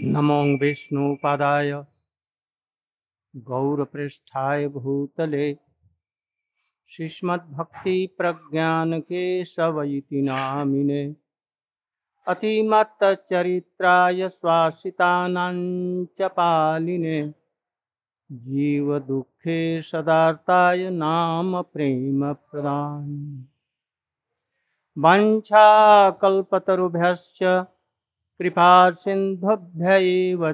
नमो विष्णुपादाय गौरपृष्ठाय भूतले। श्रीमद्भक्तिप्रज्ञानकेशव इति नामिने। अतिमत्तचरित्राय स्वासितानां च पालिने। जीवदुःखे सदार्ताय नाम प्रेमप्रदान। वञ्छाकल्पतरुभ्यश्च कृपा सिंधुभ्य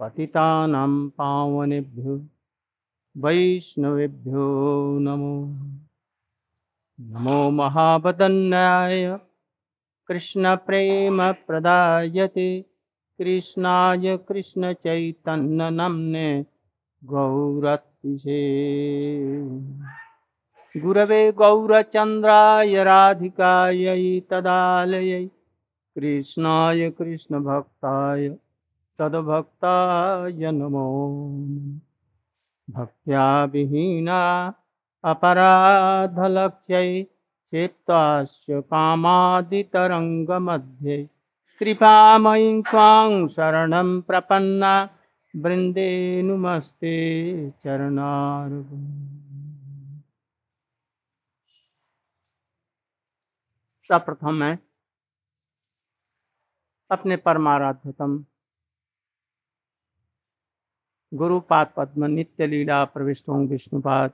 पतितानां पावनेभ्यो वैष्णवेभ्यो नमो। नमो महावदन्याय कृष्णप्रेमप्रदायते। कृष्णाय कृष्णचैतन्यनम्ने गौरतिशे। गुरवे गौरचन्द्राय राधिकायै तदालयै कृष्णाय कृष्णभक्ताय तद्भक्ताय नमो भक्त्या विहीना अपराधलक्ष्यै क्षेप्तास्य कामादितरङ्गमध्ये कृपामयीं त्वां शरणं प्रपन्ना वृन्दे नुमस्ते चरणार्विन्दे सर्वप्रथम मैं अपने परमाराध्यतम। गुरुपाद पद्म नित्य लीला प्रविष्ट प्रविष्टों विष्णुपाद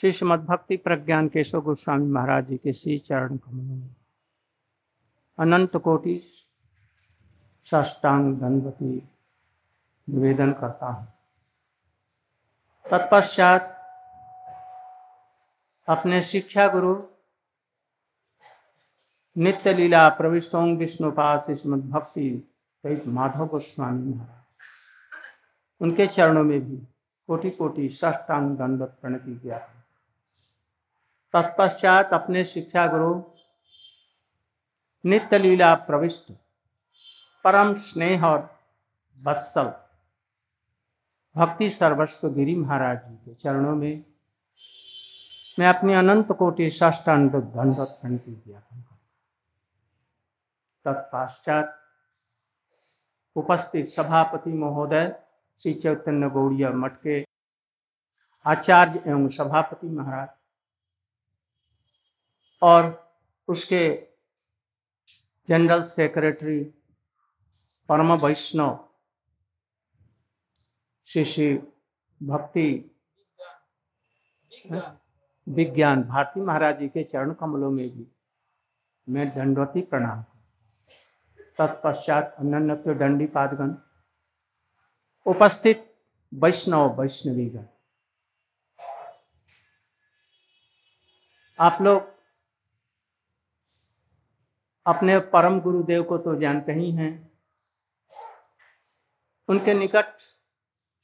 श्री श्रीमद भक्ति प्रज्ञान केशव गोस्वामी महाराज जी के श्री चरण कमलों अनंत कोटि साष्टांग धनवती निवेदन करता हूँ। तत्पश्चात अपने शिक्षा गुरु नित्य लीला प्रविष्टों विष्णुपास श्रीमद भक्ति कई माधव गोस्वामी उनके चरणों में भी कोटि कोटि साष्टांग दंडवत प्रणति किया। तत्पश्चात अपने शिक्षा गुरु नित्य लीला प्रविष्ट, परम स्नेह और बत्सल भक्ति सर्वस्व गिरी महाराज जी के चरणों में मैं अपनी अनंत कोटि साष्टांग दंडवत प्रणति किया। तत्पश्चात उपस्थित सभापति महोदय श्री चैतन्य गौड़िया मठ के आचार्य एवं सभापति महाराज और उसके जनरल सेक्रेटरी परम वैष्णव श्री श्री भक्ति विज्ञान भारती महाराज जी के चरण कमलों में भी मैं दंडवती प्रणाम तत्पश्चात अन्य दंडी पादगण उपस्थित वैष्णव वैष्णवीगण। आप लोग अपने परम गुरुदेव को तो जानते ही हैं। उनके निकट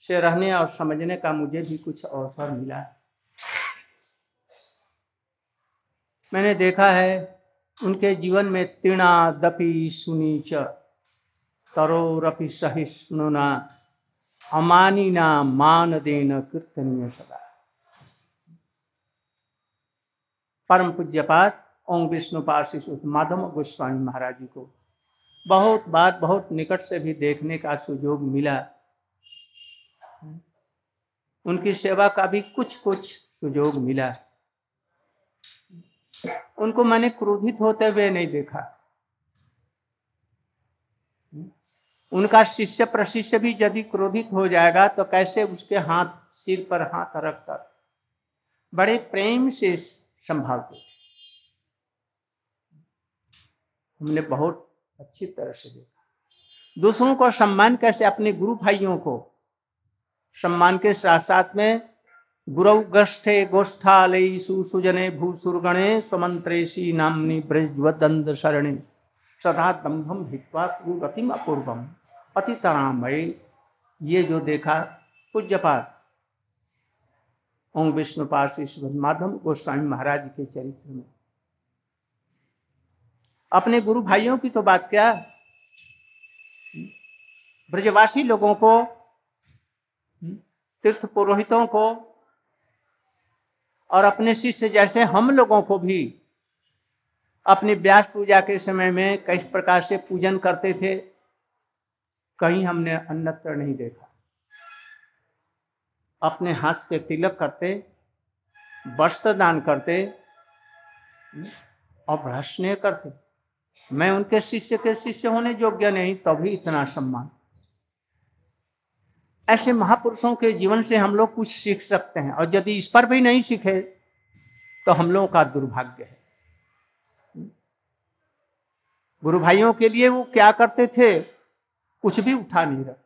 से रहने और समझने का मुझे भी कुछ अवसर मिला। मैंने देखा है उनके जीवन में तीणा दपि सुनीच तरोरपि सहिष्णुना, अमानिना मान देन कीर्तनीय सदा। परम पूज्यपात ओम विष्णुपाद शिशु माधव गोस्वामी महाराज जी को बहुत बार बहुत निकट से भी देखने का सुयोग मिला। उनकी सेवा का भी कुछ कुछ सुयोग मिला। उनको मैंने क्रोधित होते हुए नहीं देखा। उनका शिष्य प्रशिष्य भी यदि क्रोधित हो जाएगा तो कैसे उसके हाथ, सिर पर हाथ रखकर? बड़े प्रेम से संभालते थे। हमने बहुत अच्छी तरह से देखा। दूसरों को सम्मान कैसे, अपने गुरु भाइयों को? सम्मान के साथ साथ में गुरु गष्ठे गोष्ठालय सुसुजने भूसुरगणे स्वमंत्रेशी नामनी ब्रजवदंद शरणे सदा दम्भम भित्वा रतिम अपूर्वम। अति तरामय ये जो देखा पूज्यपात ओम विष्णुपाल श्री माधव गोस्वामी महाराज के चरित्र में। अपने गुरु भाइयों की तो बात क्या? ब्रजवासी लोगों को तीर्थ पुरोहितों को और अपने शिष्य जैसे हम लोगों को भी अपनी व्यास पूजा के समय में किस प्रकार से पूजन करते थे, कहीं हमने अन्यत्र नहीं देखा। अपने हाथ से तिलक करते, वस्त्र दान करते और करते। मैं उनके शिष्य के शिष्य होने योग्य नहीं, तभी इतना सम्मान। ऐसे महापुरुषों के जीवन से हम लोग कुछ सीख सकते हैं। और यदि इस पर भी नहीं सीखे तो हम लोगों का दुर्भाग्य है। गुरु भाइयों के लिए वो क्या करते थे? कुछ भी उठा नहीं रखते।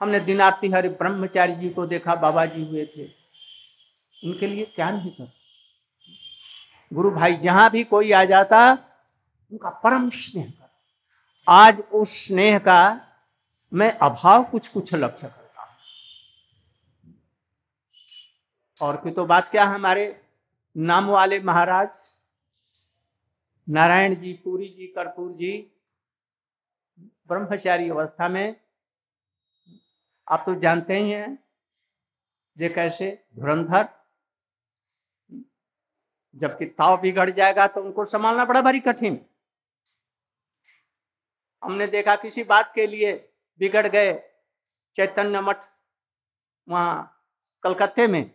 हमने दिनारती हरि ब्रह्मचारी जी को देखा, बाबा जी हुए थे। उनके लिए क्या नहीं करते? गुरु भाई जहाँ भी कोई आ जाता, उनका परम स्नेह आज उस स्नेह का मैं अभाव कुछ कुछ लक्ष्य करता हूँ और की तो बात क्या है हमारे नाम वाले महाराज? नारायण जी, पूरी जी, कर्पूर जी, ब्रह्मचारी अवस्था में, आप तो जानते ही हैं जे कैसे धुरंधर, जबकि ताव बिगड़ जाएगा तो उनको संभालना बड़ा भारी कठिन। हमने देखा किसी बात के लिए बिगड़ गए, चैतन्य मठ, वहाँ कलकत्ते में।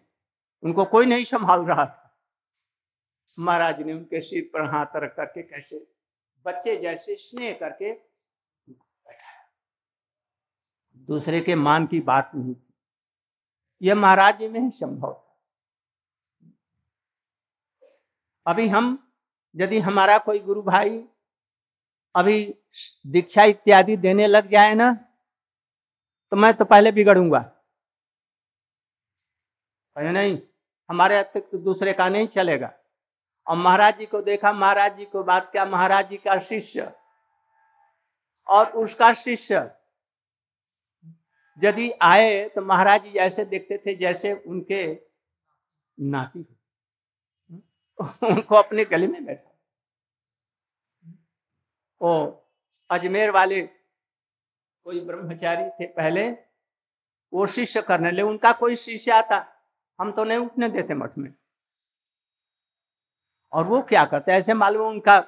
उनको कोई नहीं संभाल रहा था। महाराज ने उनके सिर पर हाथ रख करके कैसे बच्चे जैसे स्नेह करके बैठाया। दूसरे के मान की बात नहीं थी। यह महाराज जी में ही संभव था। अभी हम, यदि हमारा कोई गुरु भाई अभी दीक्षा इत्यादि देने लग जाए ना तो मैं तो पहले बिगड़ूँगा। नहीं? हमारे अतिरिक्त तो दूसरे का नहीं चलेगा। और महाराज जी को देखा, महाराज जी को बात क्या, महाराज जी का शिष्य और उसका शिष्य यदि आए तो महाराज जी ऐसे देखते थे जैसे उनके नाती उनको अपने गले में बैठा। ओ, अजमेर वाले कोई ब्रह्मचारी थे पहले, वो शिष्य करने ले उनका कोई शिष्य आता। हम तो नहीं उठने देते मठ में। और वो क्या करते, ऐसे मालूम उनका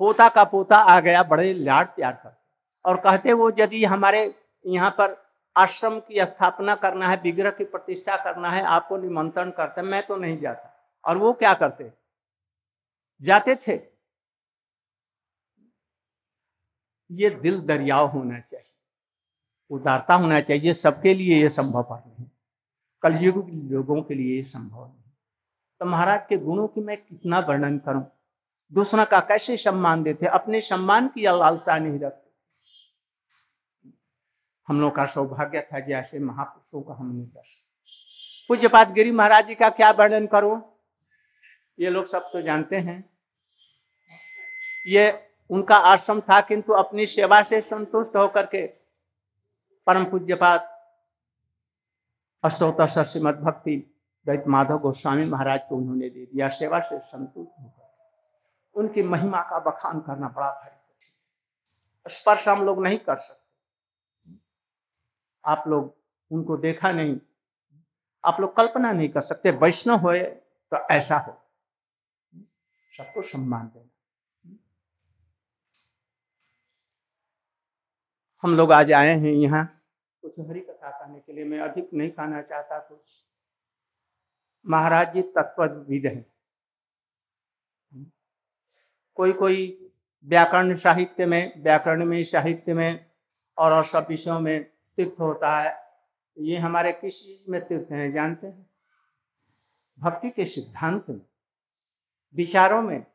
पोता का पोता आ गया, बड़े लाड प्यार कर और कहते वो, यदि हमारे यहाँ पर आश्रम की स्थापना करना है, विग्रह की प्रतिष्ठा करना है, आपको निमंत्रण करते, मैं तो नहीं जाता। और वो क्या करते, जाते थे। ये दिल दरियाव होना चाहिए, उदारता होना चाहिए, सबके लिए ये संभव नहीं कलयुग लोगों के लिए संभव नहीं। तो महाराज के गुणों की मैं कितना वर्णन करूँ? दूसरा का कैसे सम्मान देते? अपने सम्मान की लालसा नहीं रखते। हम लोग का सौभाग्य था जैसे महापुरुषों का हम नहीं कर सकते। पूज्यपात गिरी महाराज जी का क्या वर्णन करो? ये लोग सब तो जानते हैं। ये उनका आश्रम था, किंतु अपनी सेवा से संतुष्ट होकर के परम पूज्यपात अष्टोत्तर श्रीमद भक्ति दैत माधव गोस्वामी महाराज को उन्होंने दे दिया, सेवा से संतुष्ट होकर। उनकी महिमा का बखान करना बड़ा भारी कठिन। स्पर्श हम लोग नहीं कर सकते। आप लोग, उनको देखा नहीं। आप लोग कल्पना नहीं कर सकते। वैष्णव होए तो ऐसा हो। सबको सम्मान देना। हम लोग आज आए हैं यहाँ। कुछ हरी कथा कहने के लिए मैं अधिक नहीं कहना चाहता कुछ। महाराज जी तत्वविद हैं। कोई कोई व्याकरण साहित्य में, व्याकरण में, साहित्य में और और सब विषयों में तीर्थ होता है, ये हमारे किस चीज़ में तीर्थ हैं जानते हैं? भक्ति के सिद्धांत में, विचारों में,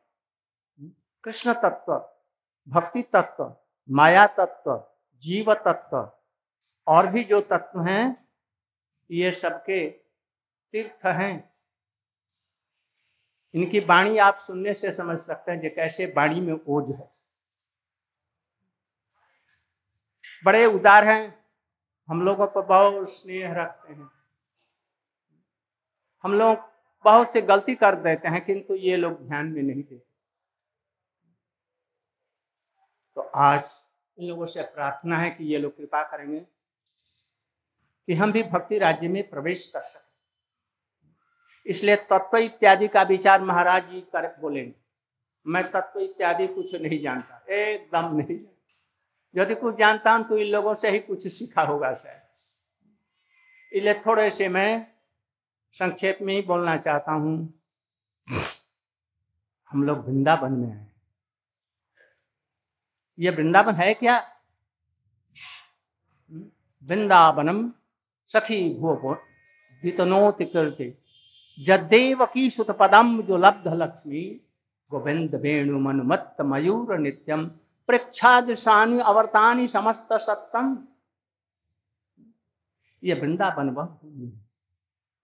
कृष्ण तत्व, भक्ति तत्व, माया तत्व, जीव तत्व और भी जो तत्व हैं, ये सबके तीर्थ हैं। इनकी वाणी आप सुनने से समझ सकते हैं जो कैसे वाणी में ओझ है। बड़े उदार हैं। हम लोगों पर बहुत स्नेह रखते हैं। हम लोग बहुत से गलती कर देते हैं, किंतु ये लोग ध्यान में नहीं देते। तो आज इन लोगों से प्रार्थना है कि ये लोग कृपा करेंगे। कि हम भी भक्ति राज्य में प्रवेश कर सकें। इसलिए तत्व इत्यादि का विचार महाराज जी कर बोलेंगे मैं तत्व इत्यादि कुछ नहीं जानता, एकदम नहीं जानता। यदि कुछ जानता हूँ तो इन लोगों से ही कुछ सीखा होगा शायद। इसलिए थोड़े से मैं संक्षेप में ही बोलना चाहता हूँ। हम लोग वृंदावन में हैं। ये वृंदावन है क्या? वृंदावनम सखी भूप जदेव की सुत पदम जो लब्ध लक्ष्मी, गोविंद वेणु मनुमत्त मयूर नित्यम प्रेक्षादृशानि अवर्तानि समस्त सत्तम। ये वृंदावन वह भूमि है।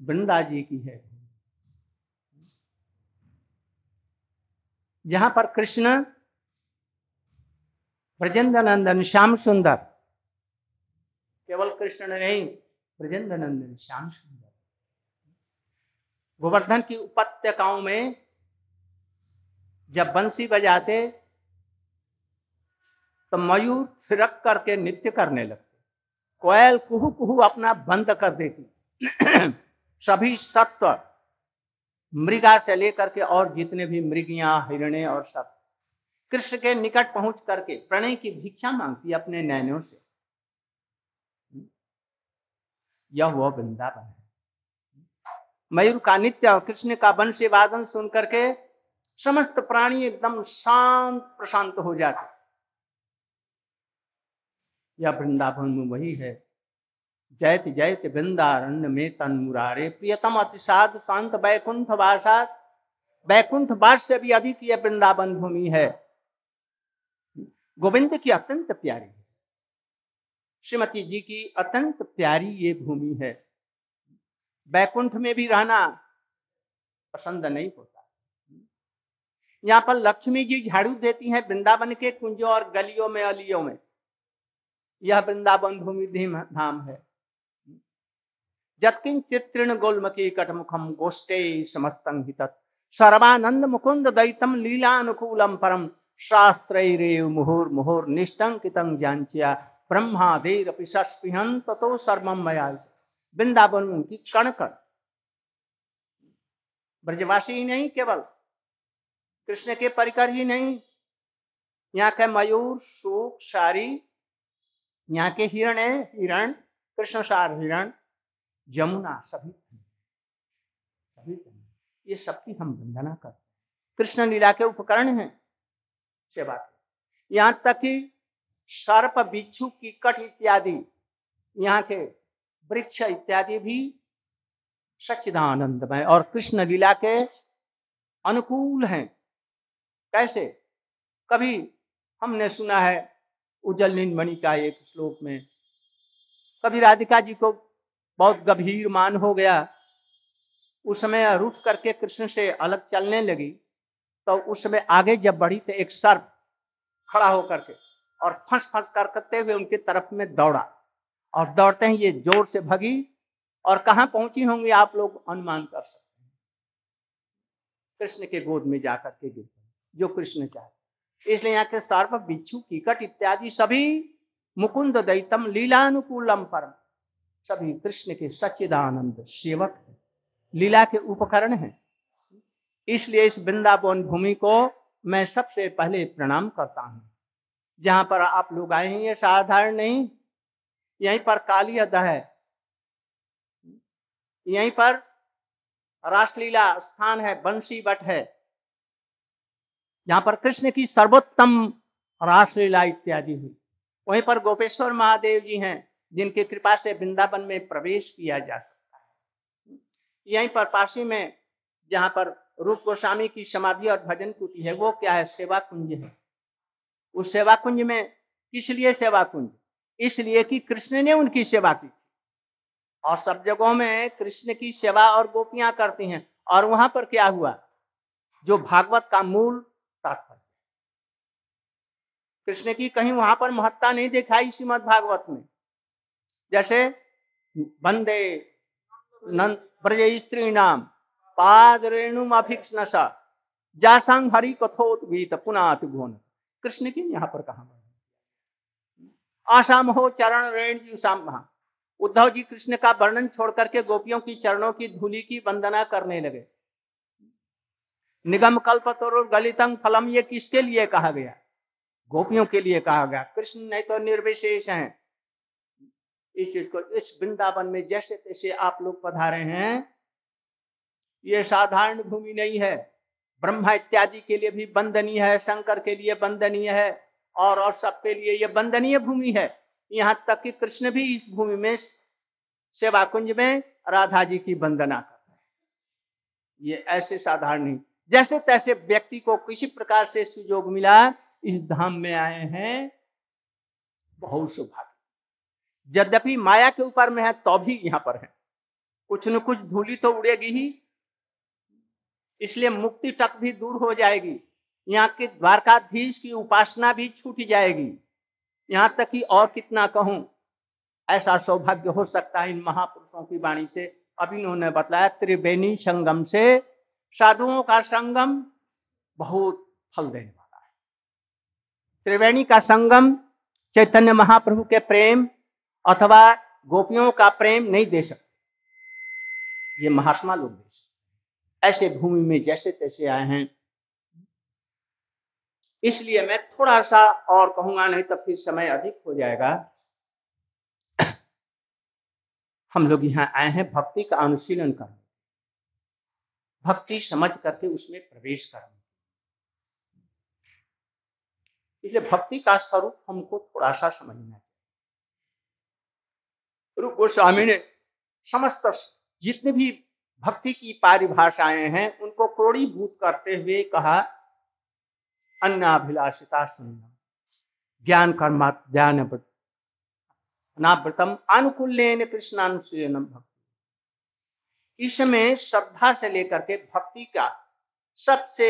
वृंदा जी की है। जहाँ पर कृष्ण ब्रजेंद्र नंदन श्याम सुंदर, केवल कृष्ण नहीं ब्रजेंद्र नंदन श्याम सुंदर। गोवर्धन की उपत्यकाओं में जब बंसी बजाते तो मयूर थिरक करके नृत्य करने लगते। कोयल कुहू कुहू अपना बंद कर देती। सभी सत्व मृगा से लेकर के और जितने भी मृगियाँ, हिरणे और सब, कृष्ण के निकट पहुँच करके प्रणय की भिक्षा मांगती अपने नैनों से। यह वो वृंदावन है। मयूर का नित्य और कृष्ण का वंशी वादन सुन करके समस्त प्राणी एकदम शांत, प्रशांत हो जाते यह वृंदावन में वही है। जयत जयत वृंदारण्य में तन मुरारे प्रियतम अतिशाद शांत वैकुंठ वासात वैकुंठ वास से भी अधिक यह वृंदावन भूमि है। गोविंद की अत्यंत प्यारी श्रीमती जी की अत्यंत प्यारी ये भूमि है। बैकुंठ में भी रहना पसंद नहीं होता। यहाँ पर लक्ष्मी जी झाड़ू देती हैं वृंदावन के कुंजों और गलियों में, अलियों में। यह वृंदावन भूमि धाम है। जत्किन चित्रण गोलमकी कटमुखम गोष्ठे समस्तंग हित सर्वानंद मुकुंद दैतम लीलानुकूलम परम। शास्त्र मुहुर मुहुर निष्टंकितं जांचिया ब्रह्मादेर पिशस्पृहन ततो सर्वम मया वृंदावन उनकी कण कण ब्रजवासी ही नहीं, केवल कृष्ण के परिकर ही नहीं। यहाँ के मयूर, सूख सारी यहाँ के हिरण है हिरण कृष्ण सार हिरण जमुना सभी सभी ये सबकी हम वंदना करते कृष्ण लीला के उपकरण हैं। सेवा के। यहाँ तक कि सर्प बिच्छू कीकट इत्यादि, यहाँ के वृक्ष इत्यादि भी सच्चिदानंदमय और कृष्ण लीला के अनुकूल हैं। कैसे? कभी हमने सुना है उज्जल मणि का एक श्लोक में, कभी राधिका जी को बहुत गंभीर मान हो गया। उस समय रुठ करके कृष्ण से अलग चलने लगी तो उस समय आगे जब बढ़ी तो एक सर्प खड़ा होकर के और फंस फंस कर करते हुए उनकी तरफ़ में दौड़ा और दौड़ते हैं ये ज़ोर से भगी और कहाँ पहुँची होंगी आप लोग अनुमान कर सकते हैं। कृष्ण के गोद में जाकर के गिर जो कृष्ण चाहे। इसलिए यहाँ के सर्प बिच्छू कीकट इत्यादि सभी मुकुंद दैतम लीलानुकूलम परम, सभी कृष्ण के सच्चिदानंद सेवक है। लीला के उपकरण हैं। इसलिए इस वृंदावन भूमि को मैं सबसे पहले प्रणाम करता हूँ। जहाँ पर आप लोग आए हैं, ये साधारण नहीं। यहीं पर काली अद है। यहीं पर रासलीला स्थान है, बंसी बट है। जहाँ पर कृष्ण की सर्वोत्तम रासलीला इत्यादि हुई। वहीं पर गोपेश्वर महादेव जी हैं, जिनकी कृपा से वृंदावन में प्रवेश किया जा सकता है। यहीं पर पासी में जहाँ पर रूप गोस्वामी की समाधि और भजन कुटी है, वो क्या है? सेवा कुंज है। उस सेवा कुंज में किस लिए सेवा कुंज? इसलिए कि कृष्ण ने उनकी सेवा की और सब जगहों में कृष्ण की सेवा और गोपियाँ करती हैं। और वहाँ पर क्या हुआ? जो भागवत का मूल तात्पर्य कृष्ण की कहीं वहाँ पर महत्ता नहीं दिखाई श्रीमद भागवत में। जैसे बंदे ब्रज स्त्री नाम पाद रेणु अभिक्ष नशा जासंग हरि कथोत गीत पुनात भुवन कृष्ण की, यहाँ पर कहा आसाम हो चरण रेणु शाम उद्धव जी कृष्ण का वर्णन छोड़ करके गोपियों की चरणों की धूलि की वंदना करने लगे। निगम कल्प तरुर गलितंग फलम, ये किसके लिए कहा गया? गोपियों के लिए कहा गया। कृष्ण नहीं तो निर्विशेष हैं। इस चीज़ को, इस वृंदावन में जैसे तैसे आप लोग पधारे हैं, ये साधारण भूमि नहीं है। ब्रह्मा इत्यादि के लिए भी वंदनीय है, शंकर के लिए वंदनीय है, और और सबके लिए ये वंदनीय भूमि है। यहाँ तक कि कृष्ण भी इस भूमि में सेवा कुंज में राधा जी की वंदना करते हैं। ये ऐसे साधारण नहीं। जैसे तैसे व्यक्ति को किसी प्रकार से सुयोग मिला, इस धाम में आए हैं, बहुत सौभाग्य। यद्यपि माया के ऊपर में है तो भी यहाँ पर है। कुछ न कुछ धूली तो उड़ेगी ही इसलिए मुक्ति तक भी दूर हो जाएगी। यहाँ के द्वारकाधीश की उपासना भी छूट जाएगी। यहाँ तक कि और कितना कहूँ, ऐसा सौभाग्य हो सकता है इन महापुरुषों की वाणी से। अभी इन्होंने बताया, त्रिवेणी संगम से साधुओं का संगम बहुत फल देने वाला है। त्रिवेणी का संगम चैतन्य महाप्रभु के प्रेम अथवा गोपियों का प्रेम नहीं दे सकते। ये महात्मा लोग दे सकते। ऐसे भूमि में जैसे तैसे आए हैं। इसलिए मैं थोड़ा सा और कहूँगा, नहीं तो फिर समय अधिक हो जाएगा। हम लोग यहाँ आए हैं भक्ति का अनुशीलन करने। भक्ति समझ करके उसमें प्रवेश करने। इसलिए भक्ति का स्वरूप हमको थोड़ा सा समझना चाहिए रूप गोस्वामी ने समस्त जितने भी भक्ति की पारिभाषाएँ हैं, उनको क्रोड़ीभूत करते हुए कहा, अन्नाभिलाषिता सुनना, ज्ञान कर्मा ज्ञान अनावृतम अनुकूल्यन कृष्णानुशीलनम भक्ति। इसमें श्रद्धा से लेकर के भक्ति का सबसे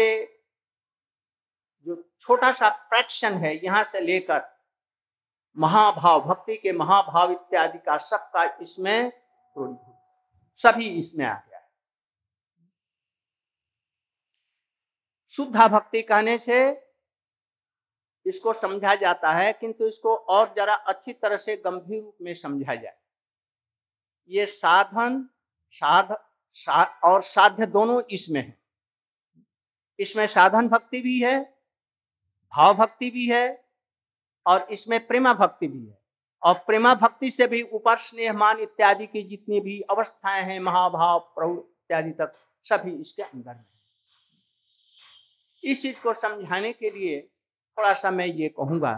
जो छोटा सा फ्रैक्शन है, यहाँ से लेकर महाभाव, भक्ति के महाभाव इत्यादि का सबका इसमें सभी इसमें आ गया है शुद्धा भक्ति कहने से इसको समझा जाता है किंतु इसको और जरा अच्छी तरह से गंभीर रूप में समझा जाए। ये साधन साध सा, और साध्य दोनों इसमें है। इसमें साधन भक्ति भी है भाव भक्ति भी है और इसमें प्रेमा भक्ति भी है। और प्रेमा भक्ति से भी ऊपर स्नेह मान इत्यादि की जितनी भी अवस्थाएँ हैं महाभाव प्रभु इत्यादि तक सभी इसके अंदर में इस चीज़ को समझाने के लिए थोड़ा सा मैं ये कहूँगा,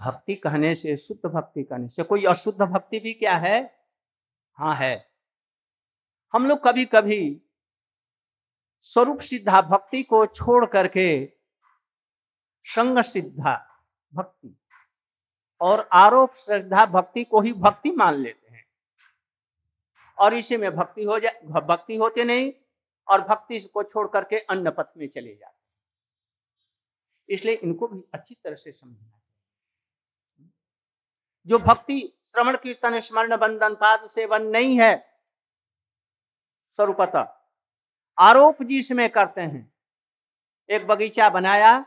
भक्ति कहने से, शुद्ध भक्ति कहने से, कोई अशुद्ध भक्ति भी क्या है? हाँ है। हम लोग कभी कभी स्वरूप सिद्धा भक्ति को छोड़ करके संग सिद्धा भक्ति और आरोप श्रद्धा भक्ति को ही भक्ति मान लेते हैं। और इसी में भक्ति हो जाए, भक्ति होते नहीं और भक्ति को छोड़ करके अन्य पथ में चले जाते इसलिए इनको भी अच्छी तरह से समझना चाहिए। जो भक्ति, श्रवण, कीर्तन, स्मरण, बंधन, पाद सेवन नहीं है, स्वरूपता, आरोप जिसमें करते हैं। एक बगीचा बनाया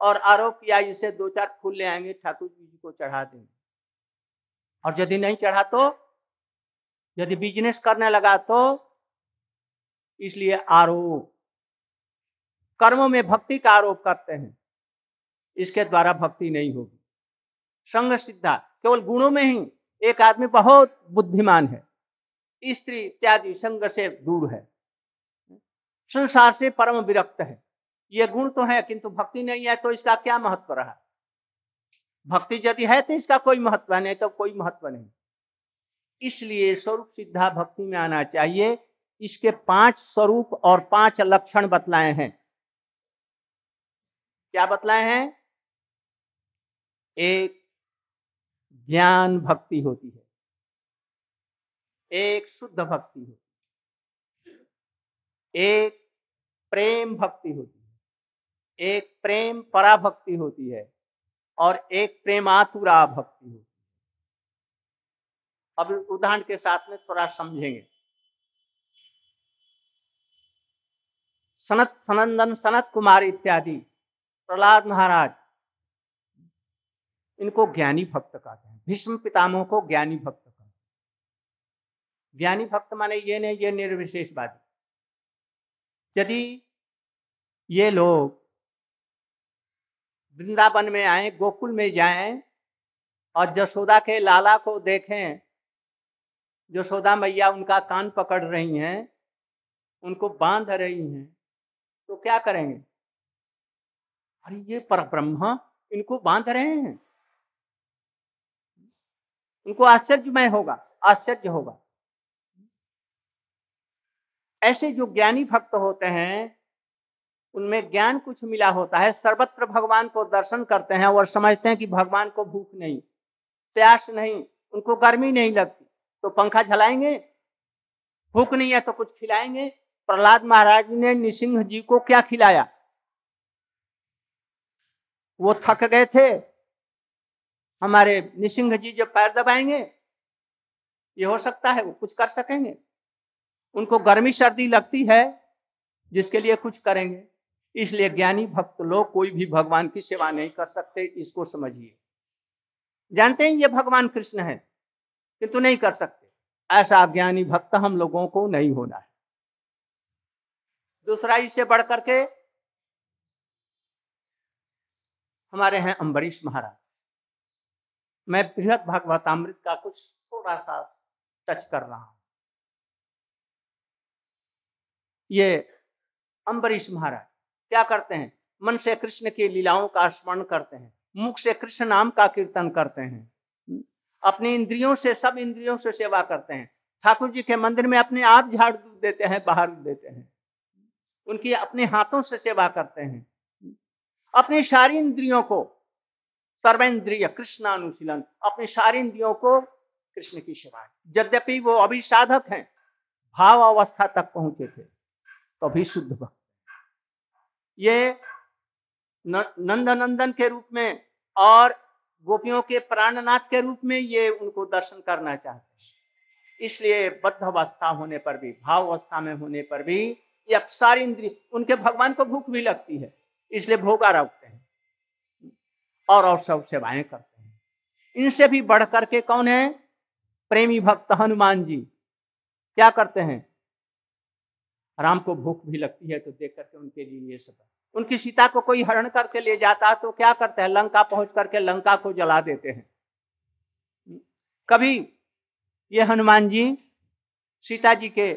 और आरोप किया जिसे दो चार फूल ले आएँगे, ठाकुर जी को चढ़ा देंगे। और यदि नहीं चढ़ा तो यदि बिज़नेस करने लगा तो इसलिए आरोप। कर्मों में भक्ति का आरोप करते हैं। इसके द्वारा भक्ति नहीं होगी। संग सिद्धा, केवल गुणों में ही एक आदमी बहुत बुद्धिमान है। स्त्री इत्यादि संग से दूर है। संसार से परम विरक्त है। ये गुण तो है, किंतु भक्ति नहीं है तो इसका क्या महत्व रहा? भक्ति यदि है तो इसका कोई महत्व नहीं तो कोई महत्व नहीं। इसलिए स्वरूप सिद्धा भक्ति में आना चाहिए। इसके पाँच स्वरूप और पाँच लक्षण बतलाए हैं। क्या बतलाए हैं? एक, ज्ञान भक्ति होती है। एक, शुद्ध भक्ति होती है। एक, प्रेम भक्ति होती है। एक, प्रेम पराभक्ति होती है। और एक, प्रेमातुरा भक्ति होती है। अब उदाहरण के साथ में थोड़ा समझेंगे। सनत, सनंदन, सनत कुमार इत्यादि। प्रहलाद महाराज। इनको ज्ञानी भक्त कहते हैं। भीष्म पितामह को ज्ञानी भक्त कहते हैं। ज्ञानी भक्त माने ये नहीं, ये निर्विशेषवादी यदि ये लोग वृंदावन में आए, गोकुल में जाएँ और जशोदा के लाला को देखें जशोदा मैया उनका कान पकड़ रही हैं, उनको बाँध रही हैं तो क्या करेंगे? अरे, ये पर ब्रह्म इनको बाँध रहे हैं। उनको आश्चर्यमय होगा, आश्चर्य होगा। ऐसे जो ज्ञानी भक्त होते हैं, उनमें ज्ञान कुछ मिला होता है। सर्वत्र भगवान को दर्शन करते हैं और समझते हैं कि भगवान को भूख नहीं, प्यास नहीं, उनको गर्मी नहीं लगती। तो पंखा झलाएँगे, भूख नहीं है तो कुछ खिलाएँगे। प्रहलाद महाराज ने निसिंह जी को क्या खिलाया? वो थक गए थे। हमारे निसिंह जी जब पैर दबाएँगे, ये हो सकता है वो कुछ कर सकेंगे। उनको गर्मी सर्दी लगती है, जिसके लिए कुछ करेंगे। इसलिए ज्ञानी भक्त लोग कोई भी भगवान की सेवा नहीं कर सकते, इसको समझिए। जानते हैं ये भगवान कृष्ण है, किंतु नहीं कर सकते। ऐसा ज्ञानी भक्त हम लोगों को नहीं होना है। दूसरा इससे बढ़ करके हमारे हैं अम्बरीश महाराज। मैं बृहद भागवतामृत का कुछ थोड़ा सा टच कर रहा हूँ। ये अम्बरीश महाराज क्या करते हैं? मन से कृष्ण की लीलाओं का स्मरण करते हैं, मुख से कृष्ण नाम का कीर्तन करते हैं, अपनी इंद्रियों से, सब इंद्रियों से सेवा करते हैं। ठाकुर जी के मंदिर में अपने आप झाड़ देते हैं, बाहर देते हैं। उनकी अपने हाथों से सेवा करते हैं। अपनी सारी इंद्रियों को, सर्वेंद्रिय कृष्णानुशीलन, अपनी सारी इंद्रियों को कृष्ण की सेवा यद्यपि वो अभी साधक हैं, भाव अवस्था तक पहुँचे थे तो भी शुद्ध भक्त ये नंद नंदन के रूप में और गोपियों के प्राणनाथ के रूप में ये उनको दर्शन करना चाहते हैं। इसलिए बद्ध अवस्था होने पर भी भाव अवस्था में होने पर भी ये सारी इंद्रिय, उनके भगवान को भूख भी लगती है, इसलिए भोगा रखते हैं। और और सब सेवाएँ करते हैं। इनसे भी बढ़ करके कौन है? प्रेमी भक्त हनुमान जी। क्या करते हैं? राम को भूख भी लगती है तो देख करके उनके लिए ये सब। उनकी सीता को कोई हरण करके ले जाता तो क्या करते हैं? लंका पहुँच करके लंका को जला देते हैं। कभी ये हनुमान जी, सीता जी के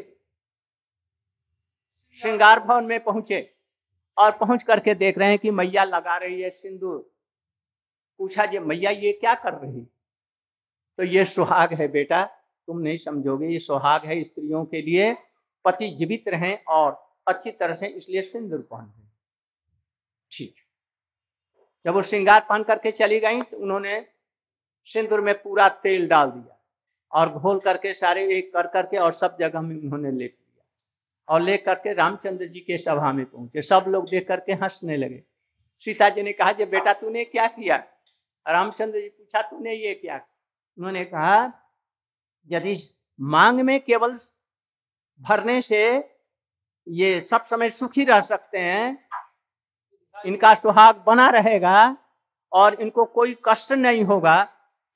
श्रृंगार भवन में पहुँचे और पहुँच करके देख रहे हैं कि मैया लगा रही है सिंदूर। पूछा जी मैया, ये क्या कर रही तो ये सुहाग है बेटा, तुम नहीं समझोगे। ये सुहाग है स्त्रियों के लिए। पति जीवित रहें और अच्छी तरह से इसलिए सिंदूर पहन रहे ठीक। जब वो श्रृंगार पहन करके चली गई तो उन्होंने सिंदूर में पूरा तेल डाल दिया और घोल करके सारे एक कर करके और सब जगह में उन्होंने ले लिया और ले करके रामचंद्र जी के सभा में पहुँचे। सब लोग देख करके हंसने लगे। सीता जी ने कहा, जे बेटा, तूने क्या किया? रामचंद्र जी पूछा, तूने ये क्या? उन्होंने कहा, यदि मांग में केवल भरने से ये सब समय सुखी रह सकते हैं, इनका सुहाग बना रहेगा और इनको कोई कष्ट नहीं होगा,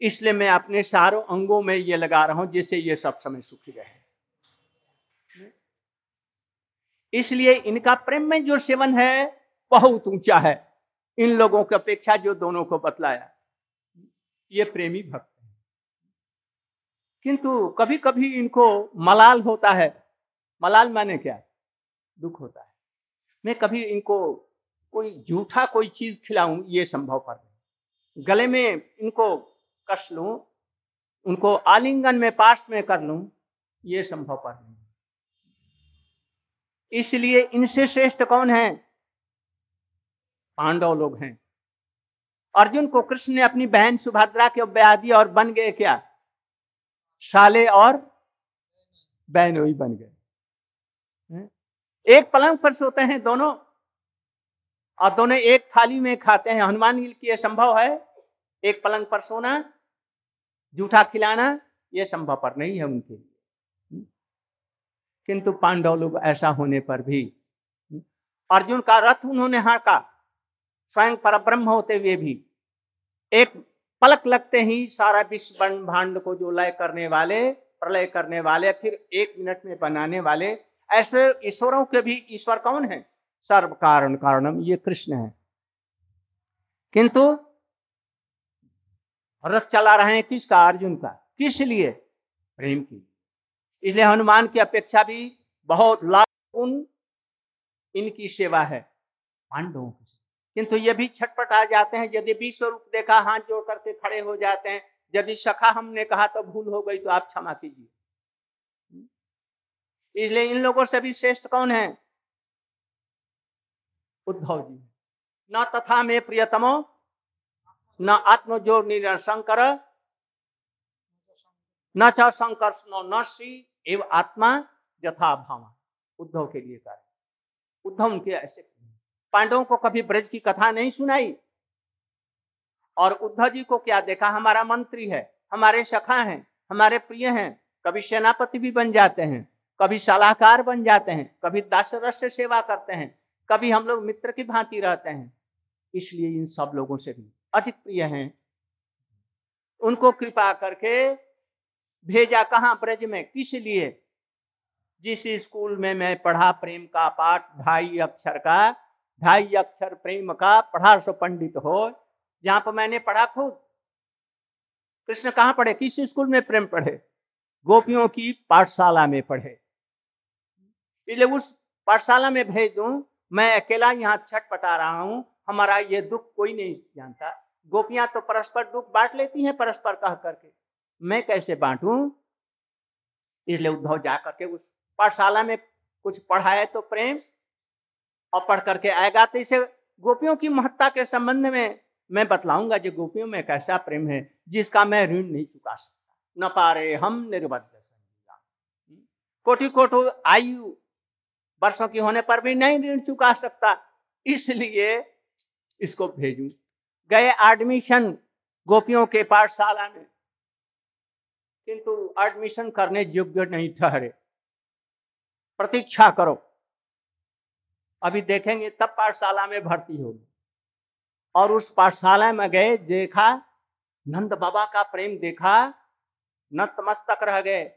इसलिए मैं अपने सारों अंगों में ये लगा रहा हूँ जिससे ये सब समय सुखी रहे। इसलिए इनका प्रेम में जो सेवन है, बहुत ऊँचा है। इन लोगों की अपेक्षा जो दोनों को बतलाया, ये प्रेमी भक्त है। किंतु कभी कभी इनको मलाल होता है। मलाल माने क्या? दुख होता है। मैं कभी इनको कोई झूठा कोई चीज़ खिलाऊं, ये संभव पर नहीं। गले में इनको कस लूँ, उनको आलिंगन में पास में कर लूँ, ये संभव पर नहीं। इसलिए इनसे श्रेष्ठ कौन है? पांडव लोग हैं। अर्जुन को कृष्ण ने अपनी बहन सुभद्रा के ब्याह दिया और बन गए क्या? साले और बहन वही बन गए। एक पलंग पर सोते हैं दोनों और दोनों एक थाली में खाते हैं। हनुमान की यह संभव है? एक पलंग पर सोना, जूठा खिलाना यह संभव पर नहीं है उनके लिए। किंतु पांडव लोग ऐसा होने पर भी, अर्जुन का रथ उन्होंने हाका, स्वयं पर ब्रह्म होते हुए भी। एक पलक लगते ही सारा विश्व ब्रह्मांड को जो लय करने वाले, प्रलय करने वाले, फिर एक मिनट में बनाने वाले, ऐसे ईश्वरों के भी ईश्वर कौन है? सर्व कारण कारणम, ये कृष्ण है। किंतु रथ चला रहे हैं किसका? अर्जुन का। किस लिए? प्रेम की। इसलिए हनुमान की अपेक्षा भी बहुत लाभ उन इनकी सेवा है। पांडवों की किंतु ये भी छटपट आ जाते हैं यदि विश्व रूप देखा हाथ जोड़ करके खड़े हो जाते हैं यदि सखा हमने कहा तो भूल हो गई तो आप क्षमा कीजिए। इसलिए इन लोगों से भी श्रेष्ठ कौन है? उद्धव जी। न तथा में प्रियतमो न आत्मजो निरशंकर न च न श्री एव आत्मा यथा भाव उद्धव के लिए कार्य। उद्धव उनके ऐसे पांडवों को कभी ब्रज की कथा नहीं सुनाई? और उद्धव जी को क्या देखा? हमारा मंत्री है, हमारे सखा हैं, हमारे प्रिय हैं, कभी सेनापति भी बन जाते हैं, कभी सलाहकार बन जाते हैं, कभी दासरस से सेवा करते हैं, कभी हम लोग मित्र की भांति रहते हैं। इसलिए इन सब लोगों से भी अधिक प्रिय हैं। उनको कृपा करके भेजा कहाँ ब्रज में? किस लिए? जिस स्कूल में मैं पढ़ा प्रेम का पाठ, ढाई अक्षर का, ढाई अक्षर प्रेम का पढ़ा सो पंडित हो, जहाँ पर मैंने पढ़ा खुद। कृष्ण कहाँ पढ़े? किस स्कूल में प्रेम पढ़े? गोपियों की पाठशाला में पढ़े। इसलिए उस पाठशाला में भेज दू मैं अकेला यहाँ छटपटा रहा हूँ, हमारा ये दुख कोई नहीं जानता। गोपियाँ तो परस्पर दुख बांट लेती हैं परस्पर कह करके। मैं कैसे बांटू? इसलिए उद्धव जा करके उस पाठशाला में कुछ पढ़ाए तो प्रेम और पढ़ करके आएगा। तो इसे गोपियों की महत्ता के संबंध में मैं बतलाऊँगा जो गोपियों में कैसा प्रेम है, जिसका मैं ऋण नहीं चुका सकता। न पारे हम निर्बद्ध कोटि कोटो आयु वर्षों की होने पर भी नहीं ऋण चुका सकता, इसलिए इसको भेजू। गए एडमिशन गोपियों के पाठशाला में किंतु एडमिशन करने योग्य नहीं ठहरे। प्रतीक्षा करो। अभी देखेंगे तब पाठशाला में भर्ती होगी। और उस पाठशाला में गए, देखा, नंद बाबा का प्रेम देखा, नतमस्तक रह गए।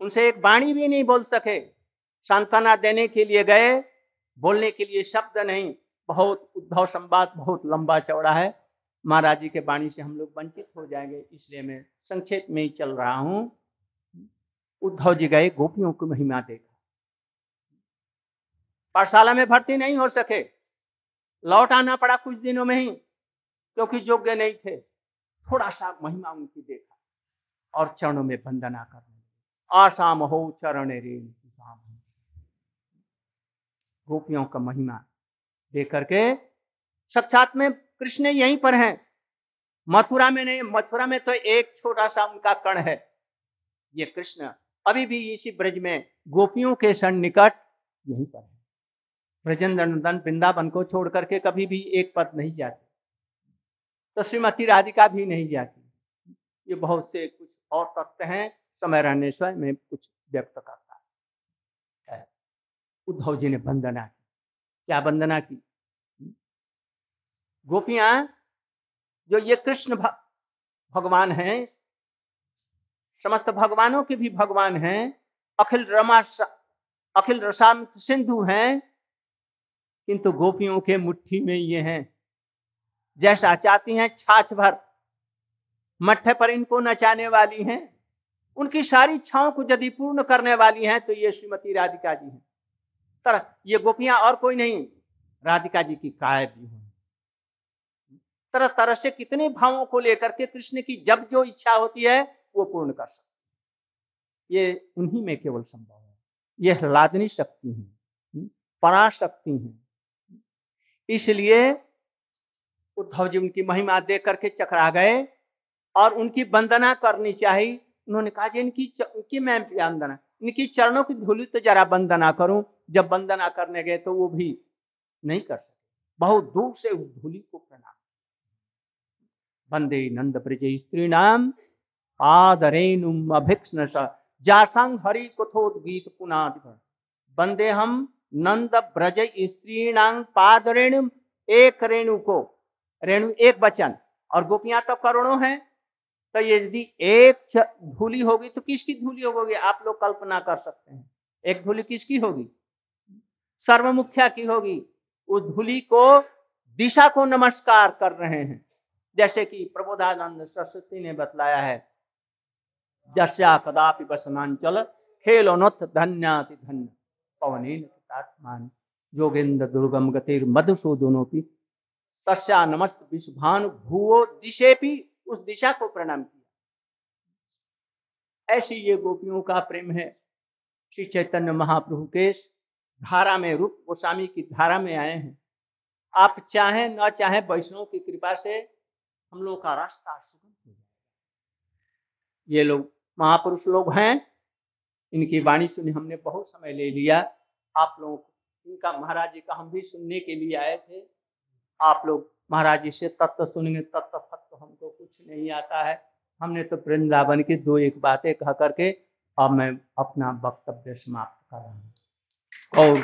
उनसे एक बाणी भी नहीं बोल सके। सांत्वना देने के लिए गए, बोलने के लिए शब्द नहीं। बहुत उद्धव संवाद, बहुत लंबा चौड़ा है। महाराज जी के वाणी से हम लोग वंचित हो जाएँगे, इसलिए मैं संक्षेप में ही चल रहा हूँ। उद्धव जी गए, गोपियों की महिमा देखा। पाठशाला में भर्ती नहीं हो सके। लौट आना पड़ा कुछ दिनों में ही, क्योंकि योग्य नहीं थे। थोड़ा सा महिमा उनकी देखा और चरणों में वंदना करने आसाम हो, चरण गोपियों का महिमा देख करके साक्षात में कृष्ण यहीं पर हैं। मथुरा में नहीं, मथुरा में तो एक छोटा सा उनका कण है। ये कृष्ण अभी भी इसी ब्रज में गोपियों के सन्निकट यहीं पर है। ब्रजेंद्र नंदन वृंदावन को छोड़ करके कभी भी एक पद नहीं जाते। तो श्रीमती राधिका भी नहीं जाती। ये बहुत से कुछ और तत्व हैं, समय रहने स्वयं में कुछ व्यक्त करता है। उद्धव जी ने वंदना की। क्या वंदना की? गोपियाँ, जो ये कृष्ण भगवान हैं, समस्त भगवानों के भी भगवान हैं, अखिल रमा अखिल रसाम सिंधु हैं, किंतु गोपियों के मुट्ठी में ये हैं। जैसा चाहती हैं, छाछ भर। मट्ठे पर इनको नचाने वाली हैं। उनकी सारी इच्छाओं को यदि पूर्ण करने वाली हैं तो ये श्रीमती राधिका जी हैं। तरह, ये गोपियाँ और कोई नहीं। राधिका जी की काय भी हो। तरह तरह से कितने भावों को लेकर के कृष्ण की जब जो इच्छा होती है वो पूर्ण कर सकते ये उन्हीं में केवल संभव है। ये हलादनी शक्ति है हम्म, पराशक्ति है। इसलिए उद्धव जी उनकी महिमा देख करके चकरा गए और उनकी वंदना करनी चाहिए। उन्होंने कहा जी इनकी इनकी मैं वंदना इनकी चरणों की धूलि तो जरा वंदना करूँ। जब वंदना करने गए तो वो भी नहीं कर सके। बहुत दूर से उस धूलि को प्रणाम वंदे नंद ब्रज स्त्री नाम पादरेणुम अभिक्षण जासंग हरि कथोदगीत पुनाद वंदे हम नंद ब्रज स्त्रीणांग पाद रेणु एक रेणु को रेणु एक बचन और गोपियाँ तो करोड़ों हैं। तो यदि एक धूली होगी तो किसकी धूली होगी? आप लोग कल्पना कर सकते हैं। एक धूली किसकी होगी? सर्व सर्वमुख्या की होगी। उस धूली को दिशा को नमस्कार कर रहे हैं। जैसे कि प्रबोधानंद सरस्वती ने बतलाया है, जस्या कदापि वसनांचल खेलोनोत धन्याति धन्य पवनीन योगेंद्र दुर्गम गतिर की तस्या नमस्त विश्वभानु भूवो दिशे भी उस दिशा को प्रणाम किया। ऐसी ये गोपियों का प्रेम है। श्री चैतन्य महाप्रभु के धारा में रूप, गोस्वामी की धारा में आए हैं। आप चाहें, ना चाहें, वैष्णव की कृपा से हम लोग का रास्ता सुगम हो जाएगा। ये लोग, महापुरुष लोग हैं, इनकी वाणी सुनी हमने बहुत समय ले लिया। आप लोग इनका महाराज जी का हम भी सुनने के लिए आए थे। आप लोग, महाराज जी से तत्व सुनेंगे, तत्व फत्व हमको कुछ नहीं आता है। हमने तो वृंदावन की दो एक बातें कह करके अब मैं अपना वक्तव्य समाप्त कर रहा हूँ। और